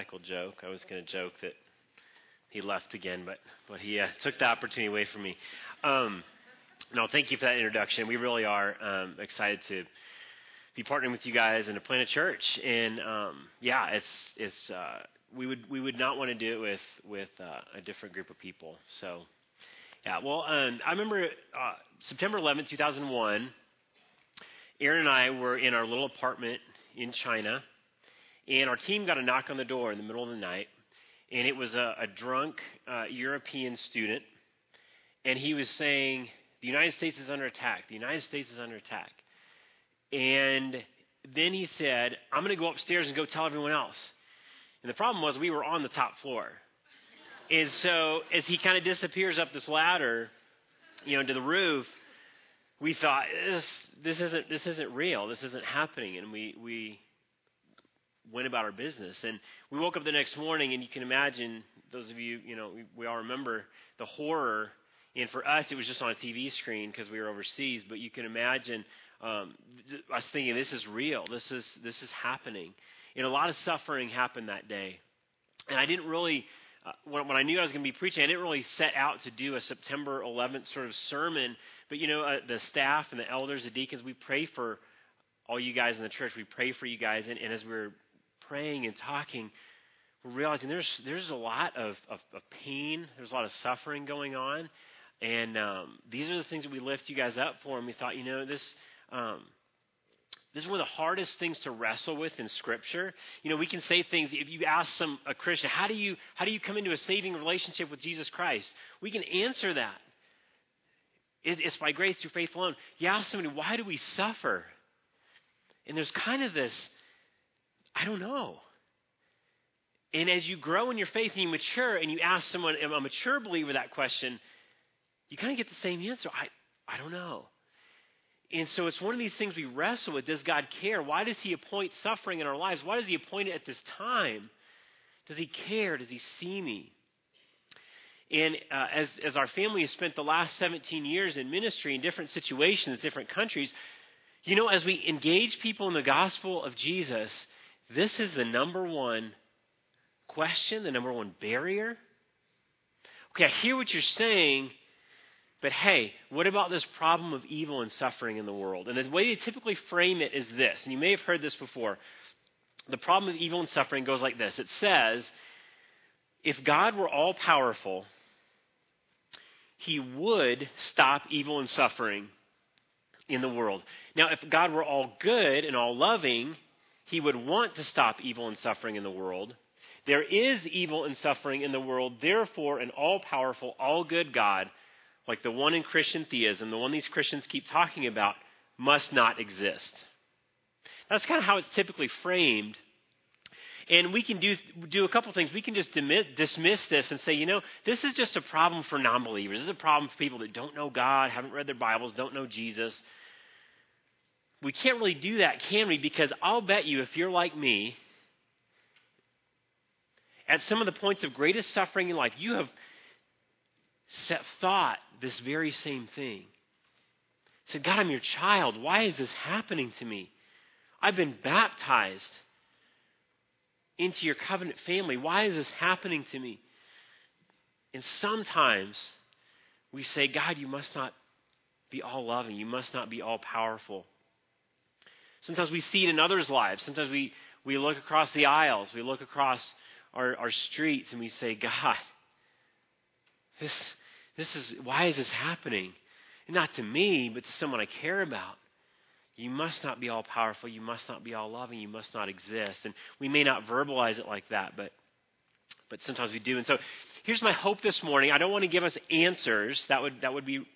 Michael joke. I was going to joke that he left again, but but he uh, took the opportunity away from me. Um, no, thank you for that introduction. We really are um, excited to be partnering with you guys and to plant a church. And um, yeah, it's it's uh, we would we would not want to do it with with uh, a different group of people. So yeah, well, um, I remember uh, September 11, 2001. Aaron and I were in our little apartment in China, and our team got a knock on the door in the middle of the night, and it was a, a drunk uh, European student, and he was saying, "The United States is under attack. The United States is under attack." And then he said, "I'm going to go upstairs and go tell everyone else." And the problem was we were on the top floor. And so as he kind of disappears up this ladder, you know, to the roof, we thought this this isn't this isn't real. This isn't happening, and we we went about our business. And we woke up the next morning, and you can imagine those of you you know we, we all remember the horror. And for us, it was just on a TV screen because we were overseas. But you can imagine um, us thinking this is real. This is this is happening. And a lot of suffering happened that day. And I didn't really uh, when, when, I knew I was going to be preaching, I didn't really set out to do a September 11th sort of sermon. But you know, uh, the staff and the elders, the deacons, we pray for all you guys in the church. We pray for you guys, and, and as we're praying and talking, we're realizing there's there's a lot of, of, of pain. There's a lot of suffering going on, and um, these are the things that we lift you guys up for. And we thought, you know, this. Um, this is one of the hardest things to wrestle with in Scripture. You know, we can say things. If you ask some a Christian, how do you how do you come into a saving relationship with Jesus Christ? We can answer that. It, it's by grace through faith alone. You ask somebody, why do we suffer? And there's kind of this, I don't know. And as you grow in your faith and you mature, and you ask someone, a mature believer, that question, you kind of get the same answer. I, I don't know. And so it's one of these things we wrestle with. Does God care? Why does He appoint suffering in our lives? Why does He appoint it at this time? Does He care? Does He see me? And uh, as, as our family has spent the last 17 years in ministry in different situations, different countries, you know, as we engage people in the gospel of Jesus, this is the number one question, the number one barrier. Okay, I hear what you're saying, but hey, what about this problem of evil and suffering in the world? And the way they typically frame it is this, and you may have heard this before. The problem of evil and suffering goes like this it says, if God were all powerful, he would stop evil and suffering in the world. Now, if God were all good and all loving, he would want to stop evil and suffering in the world. There is evil and suffering in the world, therefore, an all powerful, all good God like the one in Christian theism, the one these Christians keep talking about, must not exist. That's kind of how it's typically framed. And we can do, do a couple things. We can just dismiss this and say, you know, this is just a problem for non believers. This is a problem for people that don't know God, haven't read their Bibles, don't know Jesus. We can't really do that, can we? Because I'll bet you, if you're like me, at some of the points of greatest suffering in life, you have set thought this very same thing. Said, God, I'm your child. Why is this happening to me? I've been baptized into your covenant family. Why is this happening to me? And sometimes we say, God, you must not be all loving. You must not be all powerful. Sometimes we see it in others' lives. Sometimes we, we look across the aisles, we look across our, our streets, and we say, God, this, this is why is this happening? Not to me, but to someone I care about. You must not be all powerful. You must not be all loving. You must not exist. And we may not verbalize it like that, but but sometimes we do. And so here's my hope this morning. I don't want to give us answers. That would that would be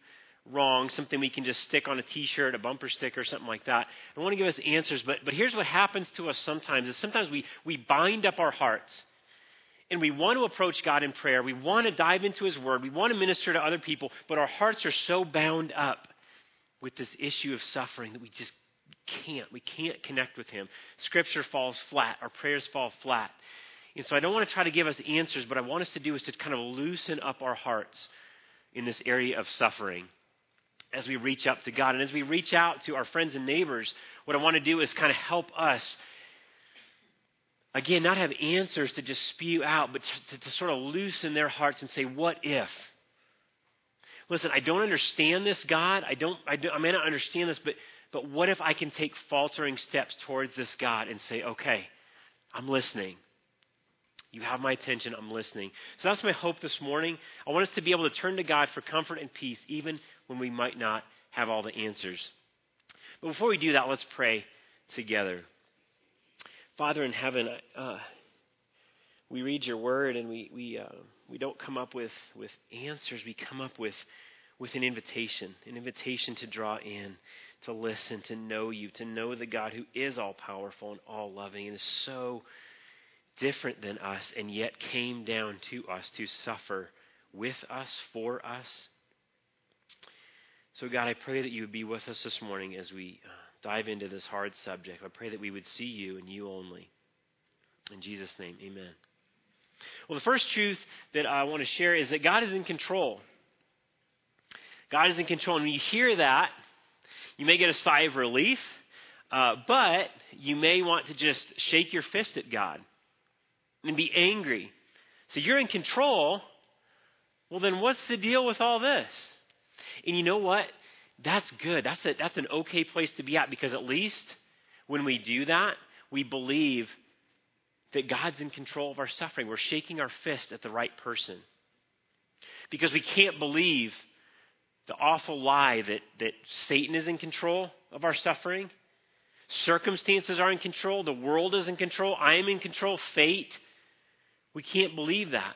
wrong, something we can just stick on a t-shirt, a bumper sticker, something like that. I want to give us answers, but but here's what happens to us sometimes is sometimes we we bind up our hearts and we want to approach God in prayer. We want to dive into His Word. We want to minister to other people, but our hearts are so bound up with this issue of suffering that we just can't. We can't connect with Him. Scripture falls flat. Our prayers fall flat. And so I don't want to try to give us answers, but I want us to do is to kind of loosen up our hearts in this area of suffering as we reach up to God. And as we reach out to our friends and neighbors, what I want to do is kind of help us again, not have answers to just spew out, but to, to, sort of loosen their hearts and say, What if? Listen, I don't understand this, God. I don't, I, don't, I may not understand this, but, but what if I can take faltering steps towards this God and say, Okay, I'm listening. You have my attention. I'm listening. So that's my hope this morning. I want us to be able to turn to God for comfort and peace, even when we might not have all the answers. But before we do that, let's pray together. Father in heaven, uh, we read your word and we, we, uh, we don't come up with, with answers. We come up with, with an invitation, an invitation to draw in, to listen, to know you, to know the God who is all powerful and all loving and is so different than us and yet came down to us to suffer with us, for us. So, God, I pray that you would be with us this morning as we uh, dive into this hard subject. I pray that we would see you and you only. In Jesus' name, amen. Well, the first truth that I want to share is that God is in control. God is in control. And when you hear that, you may get a sigh of relief, uh, but you may want to just shake your fist at God and be angry. So you're in control. Well, then what's the deal with all this? And you know what? That's good. That's, a, that's an okay place to be at because at least when we do that, we believe that God's in control of our suffering. We're shaking our fist at the right person. Because we can't believe the awful lie that, that Satan is in control of our suffering. Circumstances are in control. The world is in control. I am in control. Fate. We can't believe that.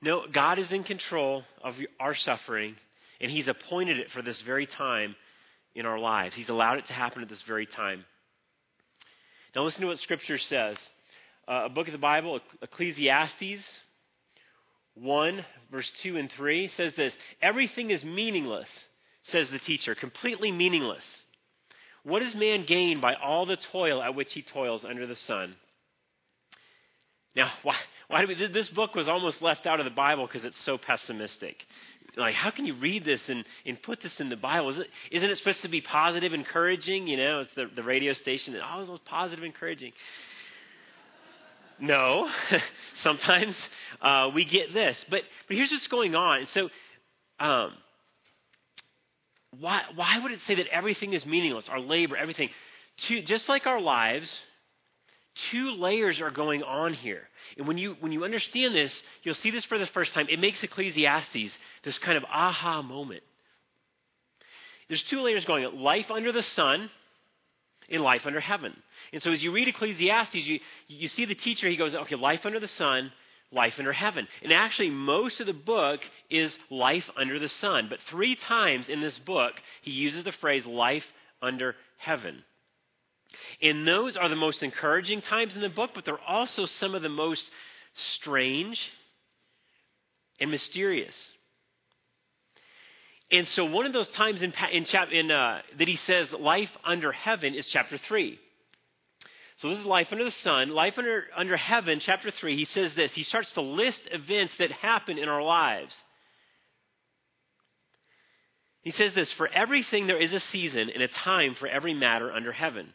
No, God is in control of our suffering, and He's appointed it for this very time in our lives. He's allowed it to happen at this very time. Now, listen to what Scripture says. Uh, a book of the Bible, Ecclesiastes 1, verse 2 and 3, says this Everything is meaningless, says the teacher, completely meaningless. What does man gain by all the toil at which he toils under the sun? Now, why, why do we, this book was almost left out of the Bible because it's so pessimistic. Like, how can you read this and, and put this in the Bible? Isn't it, isn't it supposed to be positive, encouraging? You know, it's the, the radio station that always was positive, encouraging. No, sometimes uh, we get this. But, but here's what's going on. So, um, why, why would it say that everything is meaningless? Our labor, everything. To, just like our lives, two layers are going on here. And when you, when you understand this, you'll see this for the first time. It makes Ecclesiastes this kind of aha moment. There's two layers going on life under the sun and life under heaven. And so as you read Ecclesiastes, you, you see the teacher, he goes, okay, life under the sun, life under heaven. And actually, most of the book is life under the sun. But three times in this book, he uses the phrase life under heaven. And those are the most encouraging times in the book, but they're also some of the most strange and mysterious. And so, one of those times in, in, in uh, that he says life under heaven is chapter 3. So, this is life under the sun. Life under, under heaven, chapter 3, he says this. He starts to list events that happen in our lives. He says this For everything there is a season and a time for every matter under heaven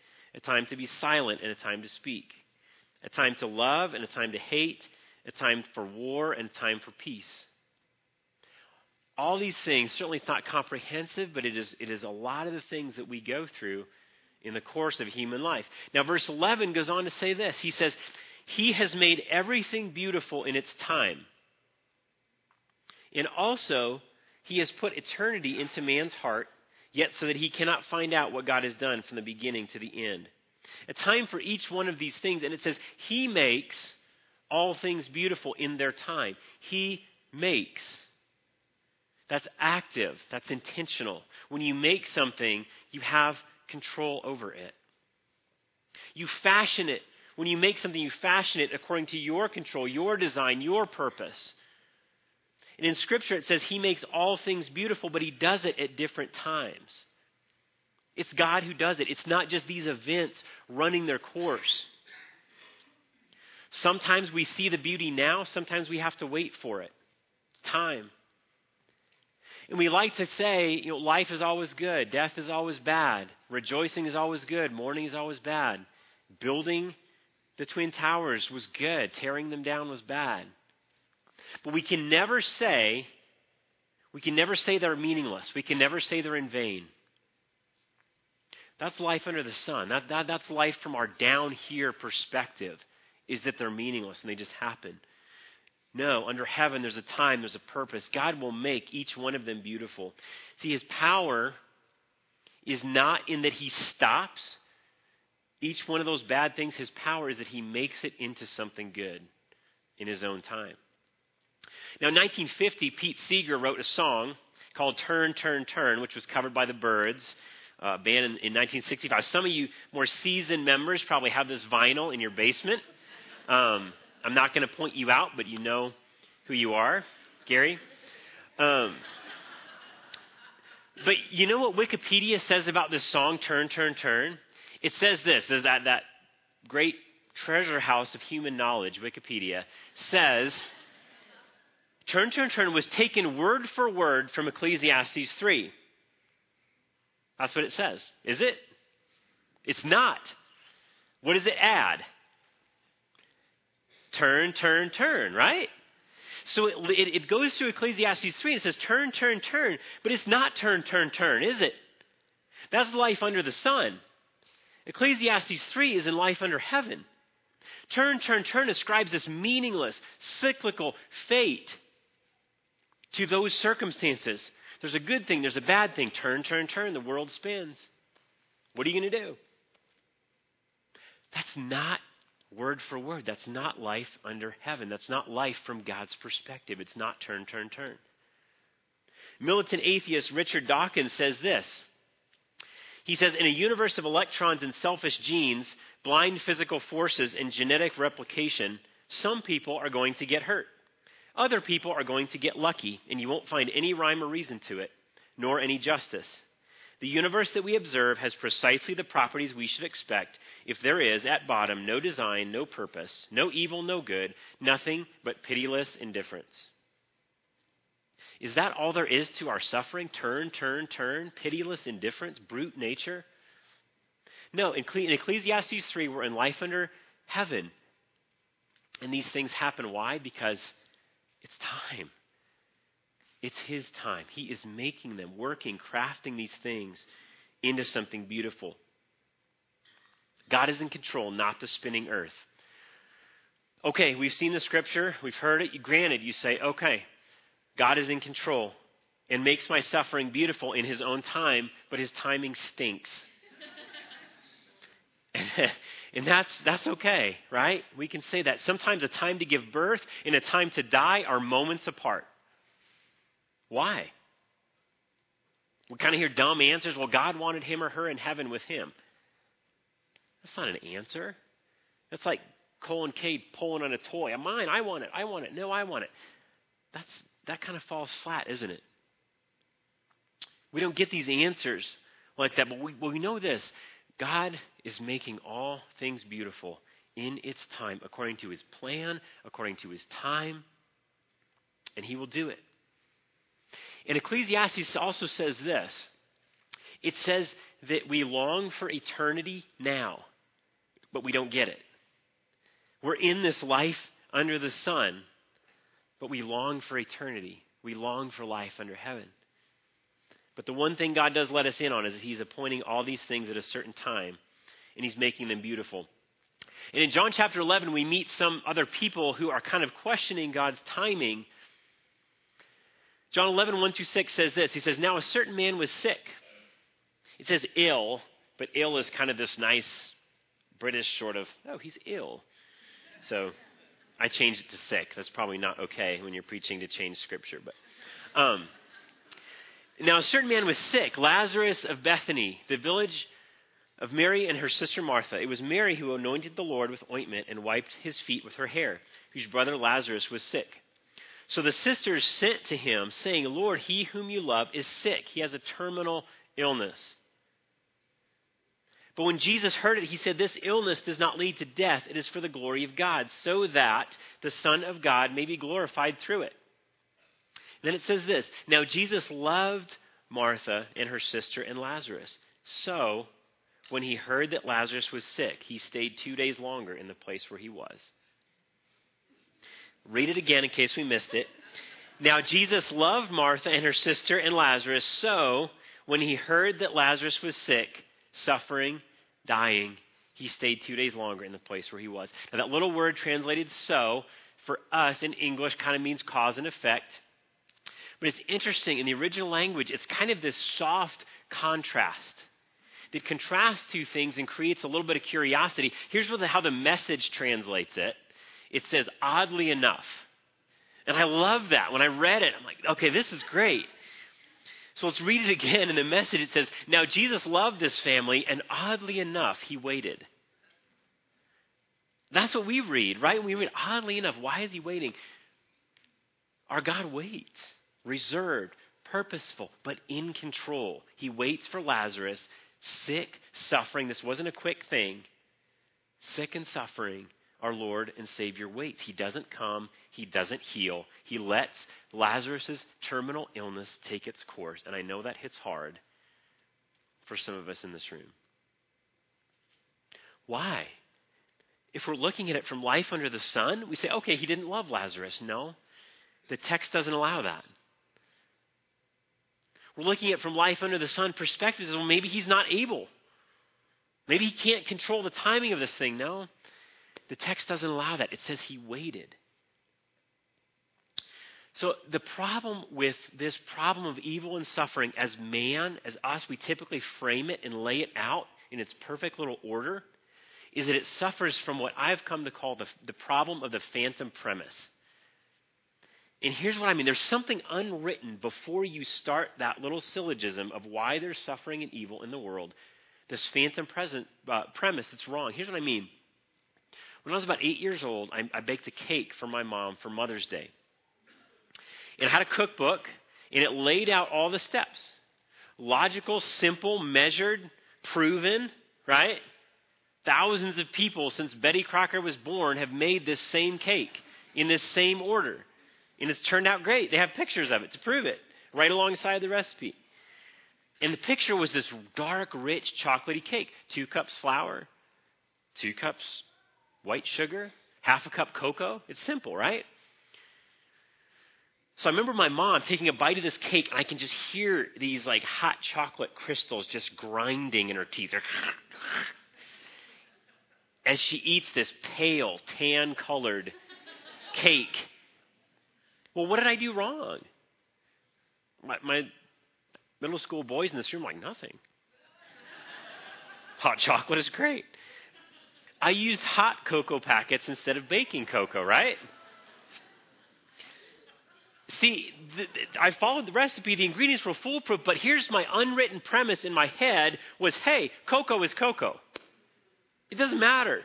a time to be silent and a time to speak, a time to love and a time to hate, a time for war and a time for peace. All these things, certainly it's not comprehensive, but it is, it is a lot of the things that we go through in the course of human life. Now, verse 11 goes on to say this He says, He has made everything beautiful in its time. And also, He has put eternity into man's heart yet so that he cannot find out what God has done from the beginning to the end. A time for each one of these things, and it says, He makes all things beautiful in their time. He makes. That's active, that's intentional. When you make something, you have control over it. You fashion it When you make something, you fashion it according to your control, your design, your purpose. And in Scripture, it says He makes all things beautiful, but He does it at different times. It's God who does it. It's not just these events running their course. Sometimes we see the beauty now, sometimes we have to wait for it. It's time. And we like to say, you know, life is always good, death is always bad, rejoicing is always good, mourning is always bad. Building the Twin Towers was good, tearing them down was bad. But we can never say, we can never say they're meaningless. We can never say they're in vain. That's life under the sun. That, that, that's life from our down here perspective, is that they're meaningless and they just happen. No, under heaven, there's a time, there's a purpose. God will make each one of them beautiful. See, his power is not in that he stops each one of those bad things. His power is that he makes it into something good in his own time. Now, in 1950, Pete Seeger wrote a song called Turn, Turn, Turn, which was covered by the Byrds uh, band in, in 1965. Some of you more seasoned members probably have this vinyl in your basement. Um, I'm not going to point you out, but you know who you are, Gary. Um, but you know what Wikipedia says about this song, Turn, Turn, Turn? It says this, that, that great treasure house of human knowledge, Wikipedia, says, Turn, Turn, Turn was taken word for word from Ecclesiastes 3. That's what it says. Is it? It's not. What does it add? Turn, turn, turn, right? So it, it, it, goes through Ecclesiastes 3 and it says turn, turn, turn, but it's not turn, turn, turn, is it? That's life under the sun. Ecclesiastes 3 is in life under heaven. Turn, turn, turn describes this meaningless, cyclical fate to those circumstances there's a good thing, there's a bad thing. Turn, turn, turn. The world spins. What are you going to do? That's not word for word. That's not life under heaven. That's not life from God's perspective. It's not turn, turn, turn. Militant atheist Richard Dawkins says this. He says, In a universe of electrons and selfish genes, blind physical forces, and genetic replication, some people are going to get hurt. Other people are going to get lucky, and you won't find any rhyme or reason to it, nor any justice. The universe that we observe has precisely the properties we should expect if there is, at bottom, no design, no purpose, no evil, no good, nothing but pitiless indifference. Is that all there is to our suffering? Turn, turn, turn, pitiless indifference, brute nature? No, in Ecclesiastes 3, we're in life under heaven. And these things happen. Why? Because it's time. It's His time. He is making them, working, crafting these things into something beautiful. God is in control, not the spinning earth. Okay, we've seen the scripture, we've heard it. Granted, you say, okay, God is in control and makes my suffering beautiful in His own time, but His timing stinks. And that's, that's okay, right? We can say that. Sometimes a time to give birth and a time to die are moments apart. Why? We kind of hear dumb answers. Well, God wanted him or her in heaven with him. That's not an answer. That's like Cole and Kate pulling on a toy. I'm Mine, I want it, I want it. No, I want it. That's, that kind of falls flat, isn't it? We don't get these answers like that, but we, well, we know this God is making all things beautiful in its time, according to his plan, according to his time, and he will do it. And Ecclesiastes also says this it says that we long for eternity now, but we don't get it. We're in this life under the sun, but we long for eternity. We long for life under heaven. But the one thing God does let us in on is He's appointing all these things at a certain time, and He's making them beautiful. And in John chapter 11, we meet some other people who are kind of questioning God's timing. John 11, 1 through 6 says this He says, Now a certain man was sick. It says ill, but ill is kind of this nice British sort of, oh, he's ill. So I changed it to sick. That's probably not okay when you're preaching to change scripture. But um, now, a certain man was sick, Lazarus of Bethany, the village of Mary and her sister Martha. It was Mary who anointed the Lord with ointment and wiped his feet with her hair, whose brother Lazarus was sick. So the sisters sent to him, saying, Lord, he whom you love is sick. He has a terminal illness. But when Jesus heard it, he said, This illness does not lead to death. It is for the glory of God, so that the Son of God may be glorified through it. Then it says this Now Jesus loved Martha and her sister and Lazarus. So when he heard that Lazarus was sick, he stayed two days longer in the place where he was. Read it again in case we missed it. Now, Jesus loved Martha and her sister and Lazarus, so when he heard that Lazarus was sick, suffering, dying, he stayed two days longer in the place where he was. Now, that little word translated so for us in English kind of means cause and effect. But it's interesting, in the original language, it's kind of this soft contrast that contrasts two things and creates a little bit of curiosity. Here's the, how the message translates it it says, oddly enough. And I love that. When I read it, I'm like, okay, this is great. So let's read it again. In the message, it says, Now Jesus loved this family, and oddly enough, he waited. That's what we read, right? We read, oddly enough, why is he waiting? Our God waits, reserved, purposeful, but in control. He waits for Lazarus sick, suffering. This wasn't a quick thing. Sick and suffering, our Lord and Savior waits. He doesn't come, He doesn't heal. He lets Lazarus' terminal illness take its course. And I know that hits hard for some of us in this room. Why? If we're looking at it from life under the sun, we say, okay, he didn't love Lazarus. No, the text doesn't allow that. We're looking at it from life under the sun perspective. Well, maybe he's not able. Maybe he can't control the timing of this thing. No, the text doesn't allow that. It says he waited. So, the problem with this problem of evil and suffering, as man, as us, we typically frame it and lay it out in its perfect little order, is that it suffers from what I've come to call the, the problem of the phantom premise. And here's what I mean there's something unwritten before you start that little syllogism of why there's suffering and evil in the world. This phantom present, uh, premise that's wrong. Here's what I mean. When I was about eight years old, I, I baked a cake for my mom for Mother's Day. And I had a cookbook, and it laid out all the steps logical, simple, measured, proven, right? Thousands of people since Betty Crocker was born have made this same cake in this same order. And it's turned out great. They have pictures of it to prove it right alongside the recipe. And the picture was this dark, rich, chocolatey cake. Two cups flour, two cups white sugar, half a cup cocoa. It's simple, right? So I remember my mom taking a bite of this cake, and I can just hear these like hot chocolate crystals just grinding in her teeth. As she eats this pale, tan colored cake well, what did I do wrong? My, my middle school boys in this room like nothing. Hot chocolate is great. I used hot cocoa packets instead of baking cocoa, right? See, I followed the recipe. The ingredients were foolproof, but here's my unwritten premise in my head was, hey, cocoa is cocoa. It doesn't matter.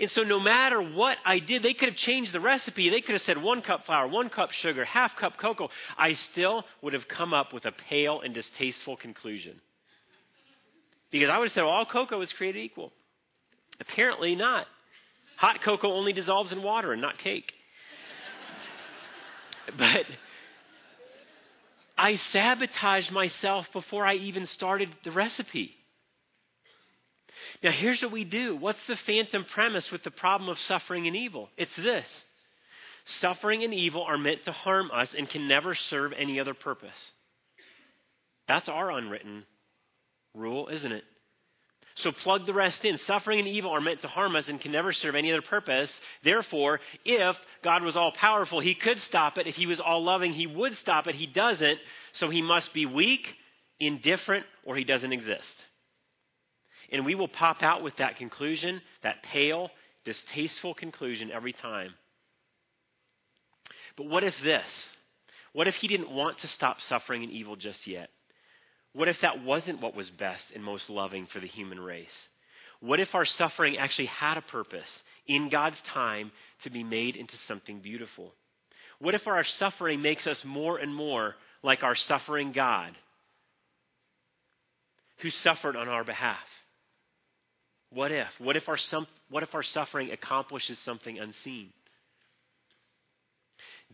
And so, no matter what I did, they could have changed the recipe. They could have said one cup flour, one cup sugar, half cup cocoa. I still would have come up with a pale and distasteful conclusion. Because I would have said, well, all cocoa is created equal. Apparently not. Hot cocoa only dissolves in water and not cake. but I sabotaged myself before I even started the recipe. Now, here's what we do. What's the phantom premise with the problem of suffering and evil? It's this suffering and evil are meant to harm us and can never serve any other purpose. That's our unwritten rule, isn't it? So plug the rest in. Suffering and evil are meant to harm us and can never serve any other purpose. Therefore, if God was all powerful, he could stop it. If he was all loving, he would stop it. He doesn't. So he must be weak, indifferent, or he doesn't exist. And we will pop out with that conclusion, that pale, distasteful conclusion every time. But what if this? What if he didn't want to stop suffering and evil just yet? What if that wasn't what was best and most loving for the human race? What if our suffering actually had a purpose in God's time to be made into something beautiful? What if our suffering makes us more and more like our suffering God who suffered on our behalf? What if? What if our, what if our suffering accomplishes something unseen?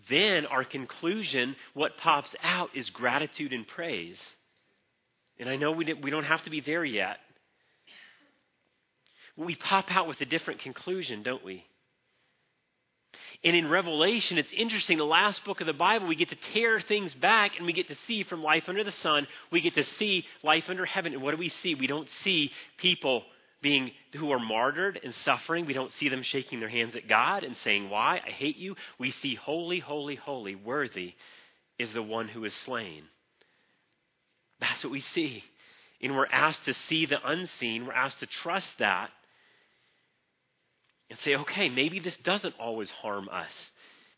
Then our conclusion, what pops out, is gratitude and praise. And I know we, we don't have to be there yet. We pop out with a different conclusion, don't we? And in Revelation, it's interesting. The last book of the Bible, we get to tear things back and we get to see from life under the sun, we get to see life under heaven. And what do we see? We don't see people being who are martyred and suffering. We don't see them shaking their hands at God and saying, Why? I hate you. We see holy, holy, holy, worthy is the one who is slain. That's what we see. And we're asked to see the unseen. We're asked to trust that and say, okay, maybe this doesn't always harm us.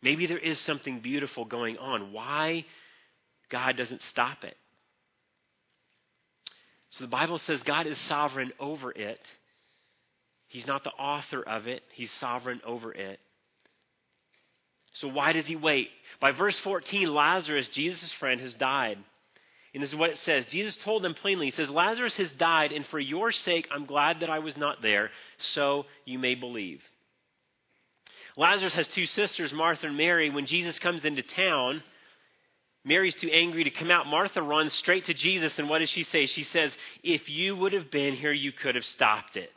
Maybe there is something beautiful going on. Why God doesn't stop it? So the Bible says God is sovereign over it. He's not the author of it, He's sovereign over it. So why does He wait? By verse 14, Lazarus, Jesus' friend, has died. And this is what it says. Jesus told them plainly, He says, Lazarus has died, and for your sake I'm glad that I was not there, so you may believe. Lazarus has two sisters, Martha and Mary. When Jesus comes into town, Mary's too angry to come out. Martha runs straight to Jesus, and what does she say? She says, If you would have been here, you could have stopped it.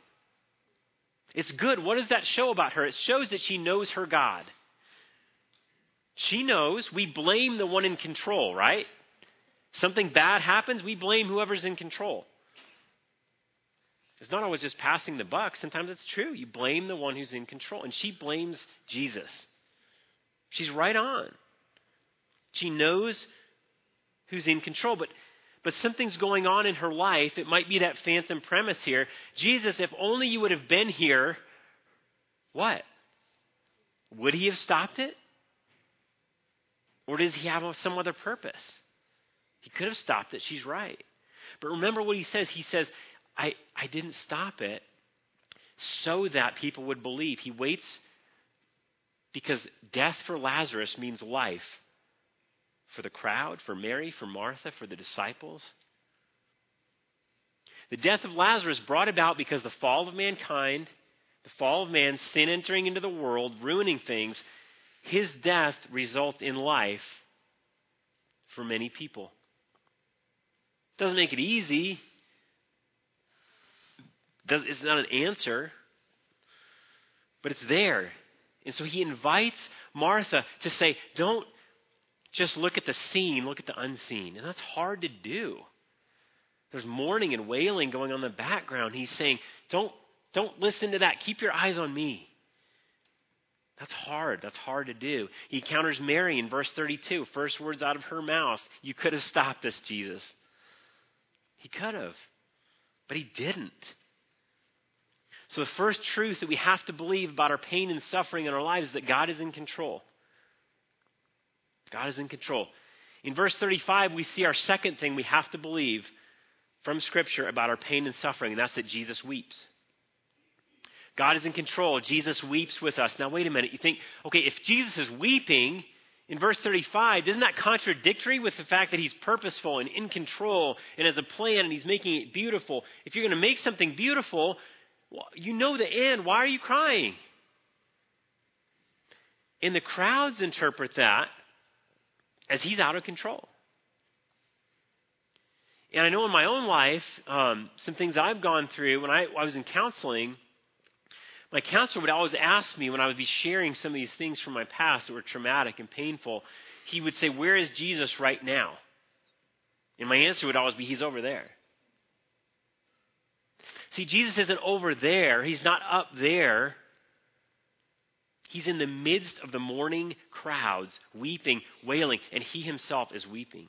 It's good. What does that show about her? It shows that she knows her God. She knows we blame the one in control, right? Something bad happens, we blame whoever's in control. It's not always just passing the buck. Sometimes it's true. You blame the one who's in control. And she blames Jesus. She's right on. She knows who's in control, but but something's going on in her life. It might be that phantom premise here. Jesus, if only you would have been here, what? Would he have stopped it? Or does he have some other purpose? He could have stopped it. She's right. But remember what he says. He says, I, I didn't stop it so that people would believe. He waits because death for Lazarus means life for the crowd, for Mary, for Martha, for the disciples. The death of Lazarus brought about because the fall of mankind, the fall of man, sin entering into the world, ruining things, his death results in life for many people. Doesn't make it easy. It's not an answer, but it's there. And so he invites Martha to say, Don't just look at the seen, look at the unseen. And that's hard to do. There's mourning and wailing going on in the background. He's saying, don't, don't listen to that. Keep your eyes on me. That's hard. That's hard to do. He encounters Mary in verse 32. First words out of her mouth. You could have stopped this, Jesus. He could have, but he didn't. So, the first truth that we have to believe about our pain and suffering in our lives is that God is in control. God is in control. In verse 35, we see our second thing we have to believe from Scripture about our pain and suffering, and that's that Jesus weeps. God is in control. Jesus weeps with us. Now, wait a minute. You think, okay, if Jesus is weeping in verse 35, isn't that contradictory with the fact that he's purposeful and in control and has a plan and he's making it beautiful? If you're going to make something beautiful, you know the end. Why are you crying? And the crowds interpret that as he's out of control. And I know in my own life, um, some things that I've gone through when I, I was in counseling, my counselor would always ask me when I would be sharing some of these things from my past that were traumatic and painful, he would say, Where is Jesus right now? And my answer would always be, He's over there. See, Jesus isn't over there, He's not up there. He's in the midst of the mourning crowds, weeping, wailing, and he himself is weeping.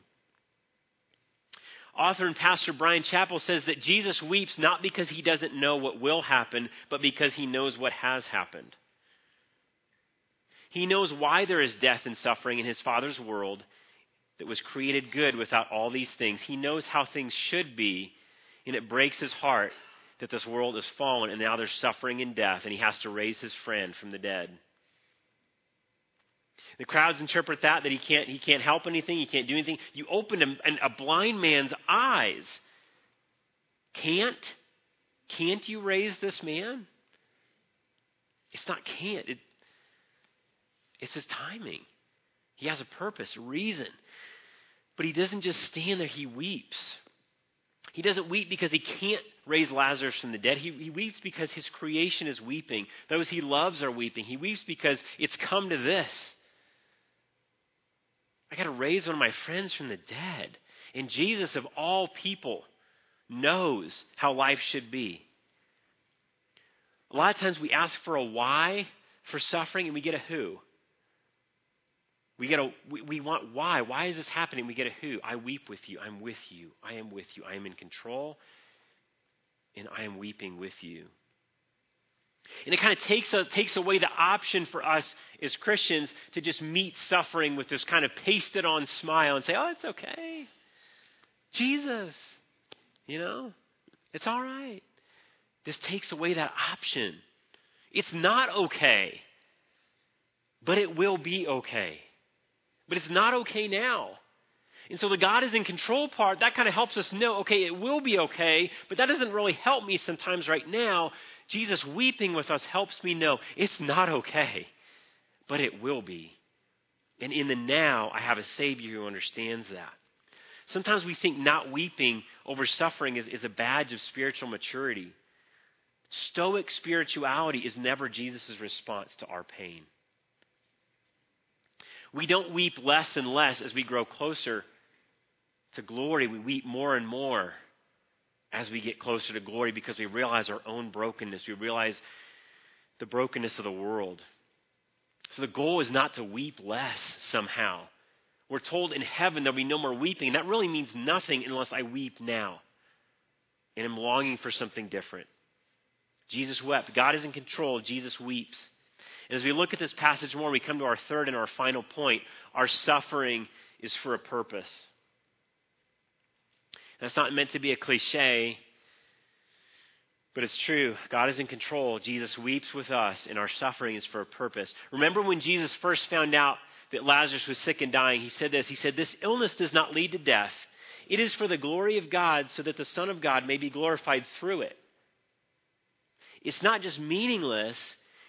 Author and pastor Bryan Chapell says that Jesus weeps not because he doesn't know what will happen, but because he knows what has happened. He knows why there is death and suffering in his Father's world. that was created good without all these things. He knows how things should be, and it breaks his heart that this world is fallen and now there's suffering and death, and he has to raise his friend from the dead. The crowds interpret that that he can't he can't help anything, he can't do anything. You opened a, a blind man's eyes. Can't? Can't you raise this man? It's not can't. It, it's his timing. He has a purpose, a reason. But he doesn't just stand there, he weeps. He doesn't weep because he can't raise Lazarus from the dead. He, he, weeps because his creation is weeping. Those he loves are weeping. He weeps because it's come to this. I got to raise one of my friends from the dead. And Jesus, of all people, knows how life should be. A lot of times we ask for a why for suffering and we get a who. We get a we, we want why. Why is this happening? We get a who. I weep with you. I'm with you. I am with you. I am in control. And I am weeping with you. And it kind of takes, a, takes away the option for us as Christians to just meet suffering with this kind of pasted on smile and say, oh, it's okay. Jesus, you know, it's all right. This takes away that option. It's not okay, but it will be okay. But it's not okay now. And so the God is in control part, that kind of helps us know, okay, it will be okay, but that doesn't really help me sometimes right now Jesus weeping with us helps me know it's not okay, but it will be. And in the now, I have a Savior who understands that. Sometimes we think not weeping over suffering is, is a badge of spiritual maturity. Stoic spirituality is never Jesus' response to our pain. We don't weep less and less as we grow closer to glory. We weep more and more as we get closer to glory because we realize our own brokenness. We realize the brokenness of the world. So the goal is not to weep less somehow. We're told in heaven there'll be no more weeping. And that really means nothing unless I weep now. And I'm longing for something different. Jesus wept. God is in control. Jesus weeps. And as we look at this passage more, we come to our third and our final point. Our suffering is for a purpose. That's not meant to be a cliche, but it's true. God is in control. Jesus weeps with us, and our suffering is for a purpose. Remember when Jesus first found out that Lazarus was sick and dying, he said this He said, This illness does not lead to death. It is for the glory of God, so that the Son of God may be glorified through it. It's not just meaningless.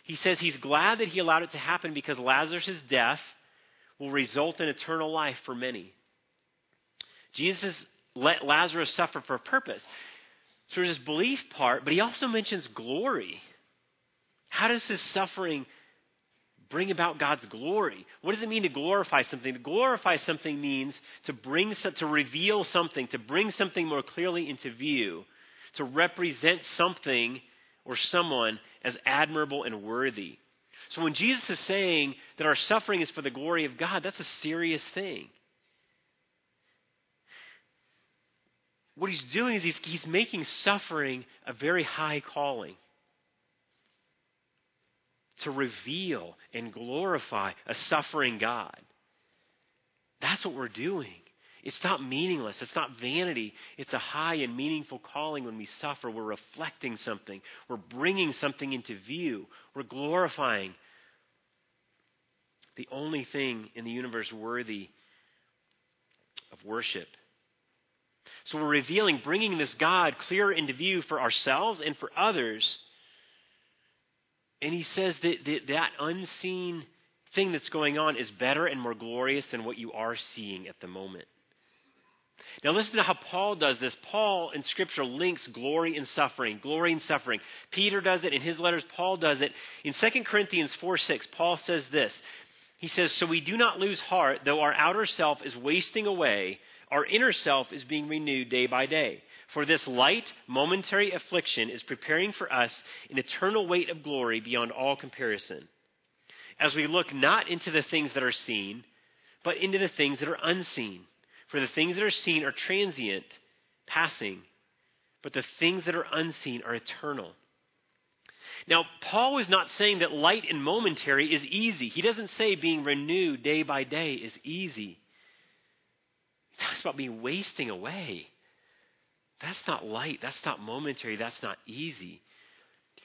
He says he's glad that he allowed it to happen because Lazarus' death will result in eternal life for many. Jesus let Lazarus suffer for a purpose. So there's this belief part, but he also mentions glory. How does his suffering bring about God's glory? What does it mean to glorify something? To glorify something means to bring to reveal something, to bring something more clearly into view, to represent something or someone as admirable and worthy. So when Jesus is saying that our suffering is for the glory of God, that's a serious thing. What he's doing is he's, he's making suffering a very high calling to reveal and glorify a suffering God. That's what we're doing. It's not meaningless. It's not vanity. It's a high and meaningful calling when we suffer. We're reflecting something. We're bringing something into view. We're glorifying the only thing in the universe worthy of worship. So we're revealing, bringing this God clearer into view for ourselves and for others. And he says that, that that unseen thing that's going on is better and more glorious than what you are seeing at the moment. Now, listen to how Paul does this. Paul in Scripture links glory and suffering, glory and suffering. Peter does it in his letters, Paul does it. In 2 Corinthians 4 6, Paul says this. He says, So we do not lose heart, though our outer self is wasting away our inner self is being renewed day by day. For this light, momentary affliction is preparing for us an eternal weight of glory beyond all comparison. As we look not into the things that are seen, but into the things that are unseen. For the things that are seen are transient, passing, but the things that are unseen are eternal. Now, Paul is not saying that light and momentary is easy. He doesn't say being renewed day by day is easy. Talks about being wasting away. That's not light. That's not momentary. That's not easy.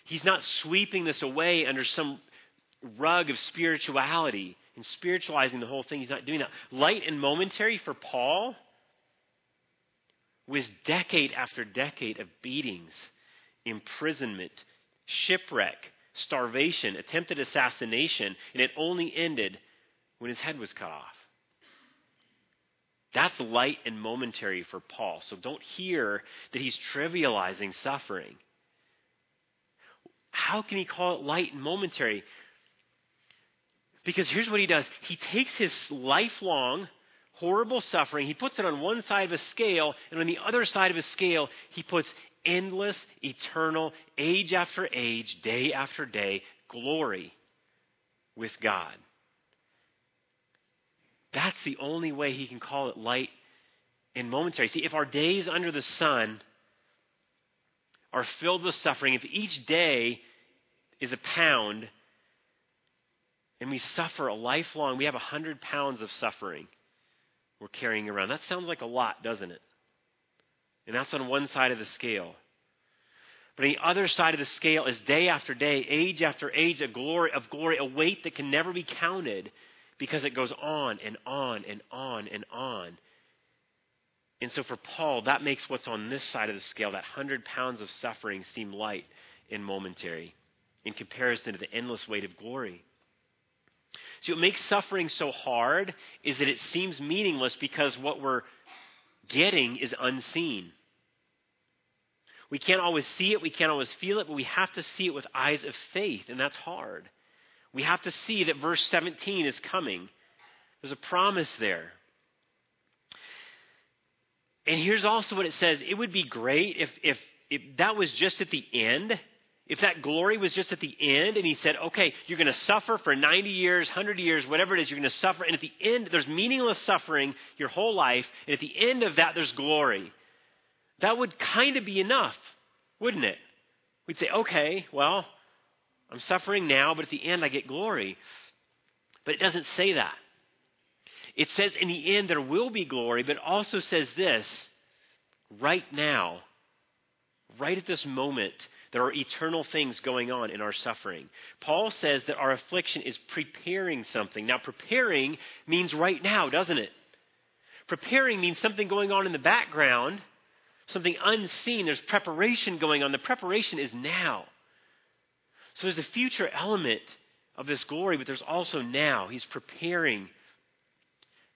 He's not sweeping this away under some rug of spirituality and spiritualizing the whole thing. He's not doing that. Light and momentary for Paul was decade after decade of beatings, imprisonment, shipwreck, starvation, attempted assassination, and it only ended when his head was cut off. That's light and momentary for Paul. So don't hear that he's trivializing suffering. How can he call it light and momentary? Because here's what he does he takes his lifelong horrible suffering, he puts it on one side of a scale, and on the other side of a scale, he puts endless, eternal, age after age, day after day, glory with God. That's the only way he can call it light and momentary. See, if our days under the sun are filled with suffering, if each day is a pound, and we suffer a lifelong, we have a hundred pounds of suffering we're carrying around. That sounds like a lot, doesn't it? And that's on one side of the scale. But on the other side of the scale is day after day, age after age of glory, of glory, a weight that can never be counted because it goes on and on and on and on. And so for Paul, that makes what's on this side of the scale, that hundred pounds of suffering, seem light and momentary in comparison to the endless weight of glory. See, what makes suffering so hard is that it seems meaningless because what we're getting is unseen. We can't always see it, we can't always feel it, but we have to see it with eyes of faith, and that's hard. We have to see that verse 17 is coming. There's a promise there. And here's also what it says it would be great if, if, if that was just at the end if that glory was just at the end and he said, okay, you're going to suffer for 90 years, 100 years, whatever it is, you're going to suffer. And at the end, there's meaningless suffering your whole life. And at the end of that, there's glory. That would kind of be enough, wouldn't it? We'd say, okay, well, I'm suffering now, but at the end, I get glory. But it doesn't say that. It says in the end, there will be glory, but also says this right now, right at this moment, there are eternal things going on in our suffering. Paul says that our affliction is preparing something. Now, preparing means right now, doesn't it? Preparing means something going on in the background, something unseen. There's preparation going on. The preparation is now. So there's a future element of this glory, but there's also now. He's preparing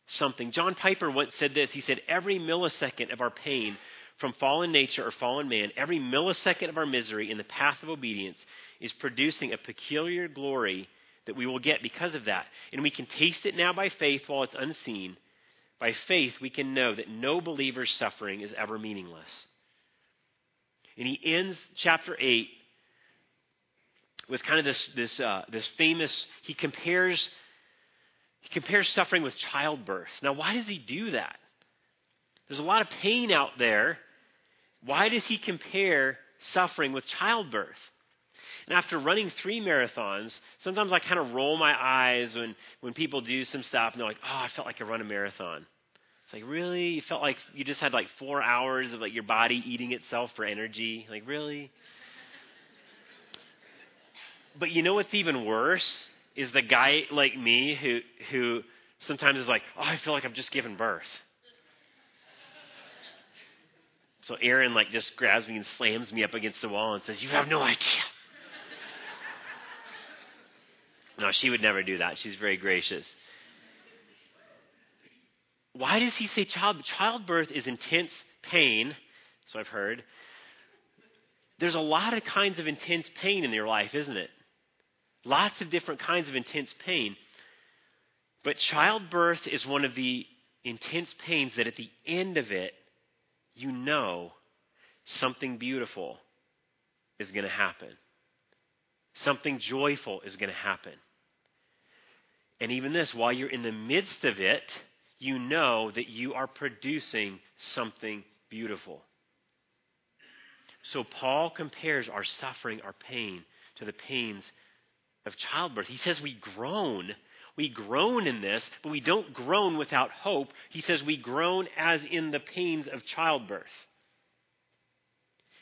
something. John Piper once said this. He said, Every millisecond of our pain from fallen nature or fallen man, every millisecond of our misery in the path of obedience is producing a peculiar glory that we will get because of that. And we can taste it now by faith while it's unseen. By faith, we can know that no believer's suffering is ever meaningless. And he ends chapter 8 with kind of this, this, uh, this famous, he compares, he compares suffering with childbirth. Now, why does he do that? There's a lot of pain out there why does he compare suffering with childbirth? And after running three marathons, sometimes I kind of roll my eyes when, when people do some stuff and they're like, oh, I felt like I run a marathon. It's like, really? You felt like you just had like four hours of like your body eating itself for energy? Like, really? But you know what's even worse is the guy like me who who sometimes is like, oh, I feel like I'm just giving birth. So Aaron like just grabs me and slams me up against the wall and says, "You have no idea." no, she would never do that. She's very gracious. Why does he say child? Childbirth is intense pain, so I've heard. There's a lot of kinds of intense pain in your life, isn't it? Lots of different kinds of intense pain. But childbirth is one of the intense pains that at the end of it, you know something beautiful is going to happen. Something joyful is going to happen. And even this, while you're in the midst of it, you know that you are producing something beautiful. So Paul compares our suffering, our pain, to the pains of childbirth. He says we groan We groan in this, but we don't groan without hope. He says we groan as in the pains of childbirth.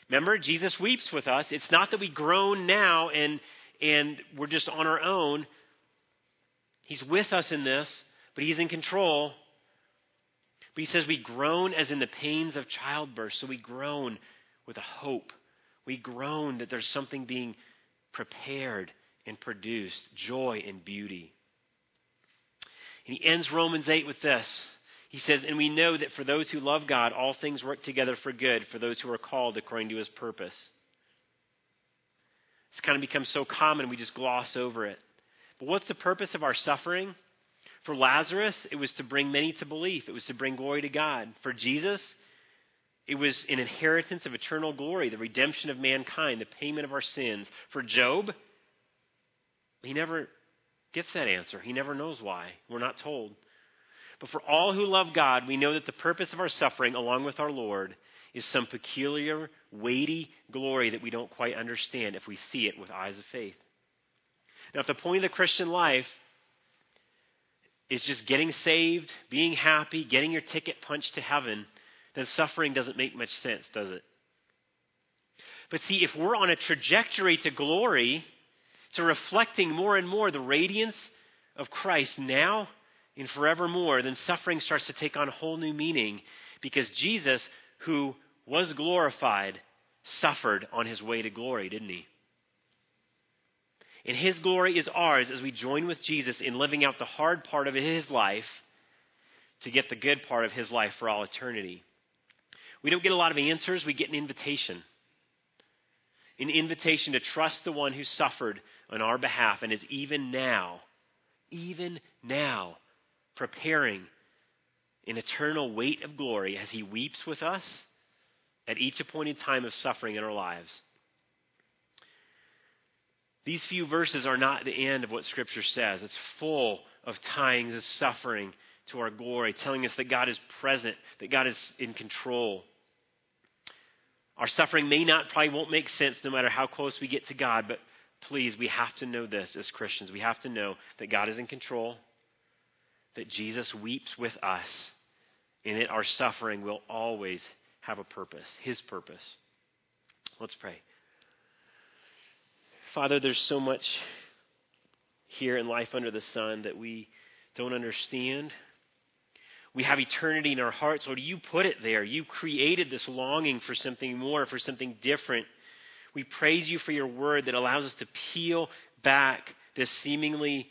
Remember, Jesus weeps with us. It's not that we groan now and, and we're just on our own. He's with us in this, but He's in control. But He says we groan as in the pains of childbirth. So we groan with a hope. We groan that there's something being prepared and produced joy and beauty. And he ends Romans 8 with this. He says, And we know that for those who love God, all things work together for good, for those who are called according to his purpose. It's kind of become so common we just gloss over it. But what's the purpose of our suffering? For Lazarus, it was to bring many to belief, it was to bring glory to God. For Jesus, it was an inheritance of eternal glory, the redemption of mankind, the payment of our sins. For Job, he never gets that answer. He never knows why. We're not told. But for all who love God, we know that the purpose of our suffering, along with our Lord, is some peculiar, weighty glory that we don't quite understand if we see it with eyes of faith. Now, if the point of the Christian life is just getting saved, being happy, getting your ticket punched to heaven, then suffering doesn't make much sense, does it? But see, if we're on a trajectory to glory, to reflecting more and more the radiance of Christ now and forevermore, then suffering starts to take on a whole new meaning because Jesus, who was glorified, suffered on his way to glory, didn't he? And his glory is ours as we join with Jesus in living out the hard part of his life to get the good part of his life for all eternity. We don't get a lot of answers, we get an invitation. An invitation to trust the one who suffered on our behalf and is even now, even now, preparing an eternal weight of glory as he weeps with us at each appointed time of suffering in our lives. These few verses are not the end of what Scripture says. It's full of tying the suffering to our glory, telling us that God is present, that God is in control. Our suffering may not, probably won't make sense no matter how close we get to God, but please, we have to know this as Christians. We have to know that God is in control, that Jesus weeps with us, and that our suffering will always have a purpose, His purpose. Let's pray. Father, there's so much here in life under the sun that we don't understand. We have eternity in our hearts. Lord, you put it there. You created this longing for something more, for something different. We praise you for your word that allows us to peel back this seemingly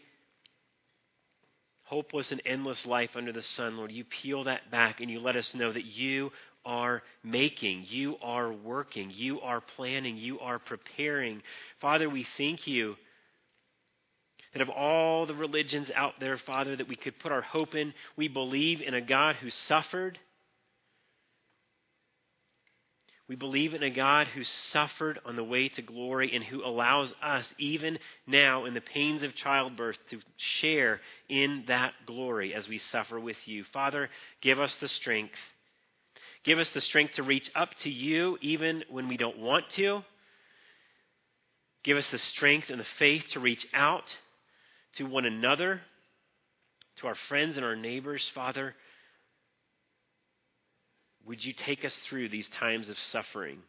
hopeless and endless life under the sun. Lord, you peel that back and you let us know that you are making, you are working, you are planning, you are preparing. Father, we thank you that of all the religions out there, Father, that we could put our hope in, we believe in a God who suffered we believe in a God who suffered on the way to glory and who allows us, even now in the pains of childbirth, to share in that glory as we suffer with you. Father, give us the strength. Give us the strength to reach up to you even when we don't want to. Give us the strength and the faith to reach out to one another, to our friends and our neighbors, Father. Would you take us through these times of suffering?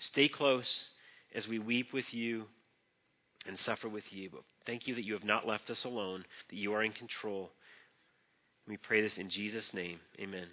Stay close as we weep with you and suffer with you. But thank you that you have not left us alone, that you are in control. We pray this in Jesus' name. Amen.